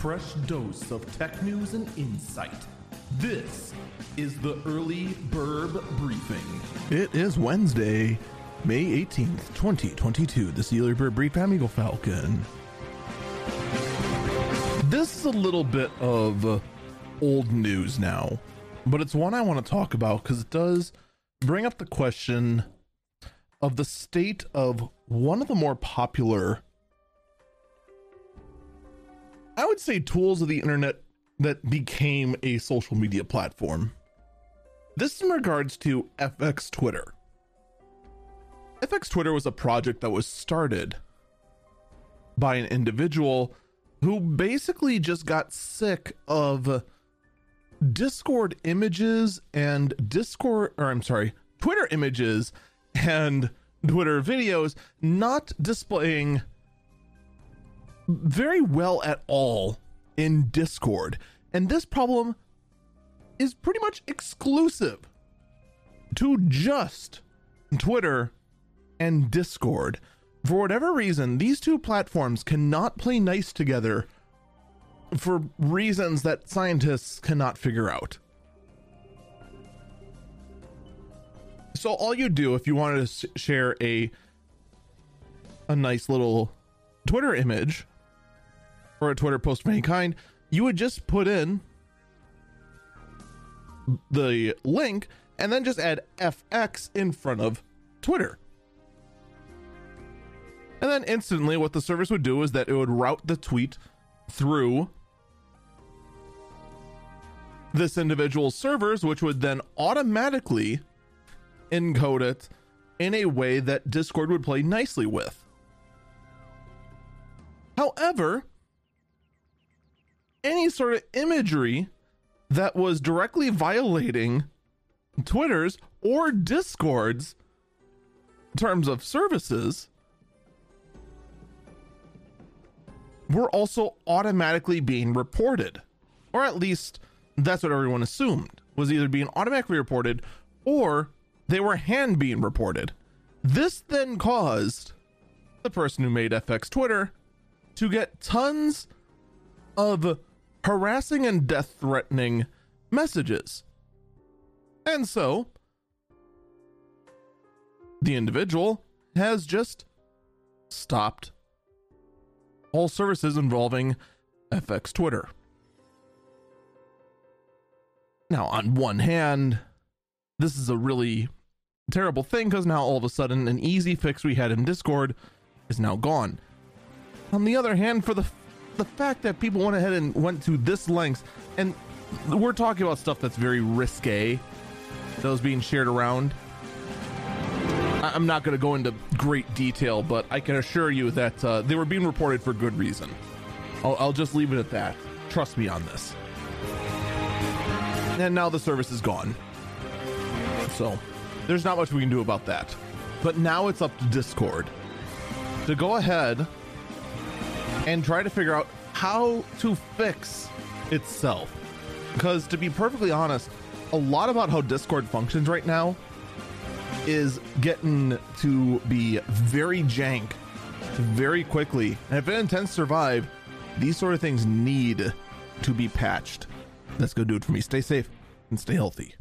fresh dose of tech news and insight. This is the Early Bird Briefing. It is Wednesday, May 18th, 2022. This is the Early Bird Brief. I'm Eagle Falcon. This is a little bit of uh, old news now, but it's one I want to talk about because it does bring up the question of the state of one of the more popular, I would say, tools of the internet that became a social media platform. This in regards to FX Twitter. FX Twitter was a project that was started by an individual who basically just got sick of Discord images and Discord, or I'm sorry, Twitter images and Twitter videos not displaying very well at all in Discord. And this problem is pretty much exclusive to just Twitter and Discord. For whatever reason, these two platforms cannot play nice together for reasons that scientists cannot figure out. So all you do if you wanted to share a a nice little Twitter image or a Twitter post of any kind, you would just put in the link and then just add FX in front of Twitter. And then instantly, what the service would do is that it would route the tweet through this individual's servers, which would then automatically encode it in a way that Discord would play nicely with. However, any sort of imagery that was directly violating Twitter's or Discord's terms of services were also automatically being reported. Or at least that's what everyone assumed was either being automatically reported or they were hand being reported. This then caused the person who made FX Twitter to get tons of harassing and death threatening messages. And so, the individual has just stopped all services involving FX Twitter. Now, on one hand, this is a really terrible thing because now all of a sudden an easy fix we had in Discord is now gone. On the other hand, for the the fact that people went ahead and went to this length, and we're talking about stuff that's very risque, that was being shared around. I'm not going to go into great detail, but I can assure you that uh, they were being reported for good reason. I'll, I'll just leave it at that. Trust me on this. And now the service is gone. So there's not much we can do about that. But now it's up to Discord to go ahead and try to figure out how to fix itself. Because to be perfectly honest, a lot about how Discord functions right now is getting to be very jank very quickly. And if it intends to survive, these sort of things need to be patched. That's going to do it for me. Stay safe and stay healthy.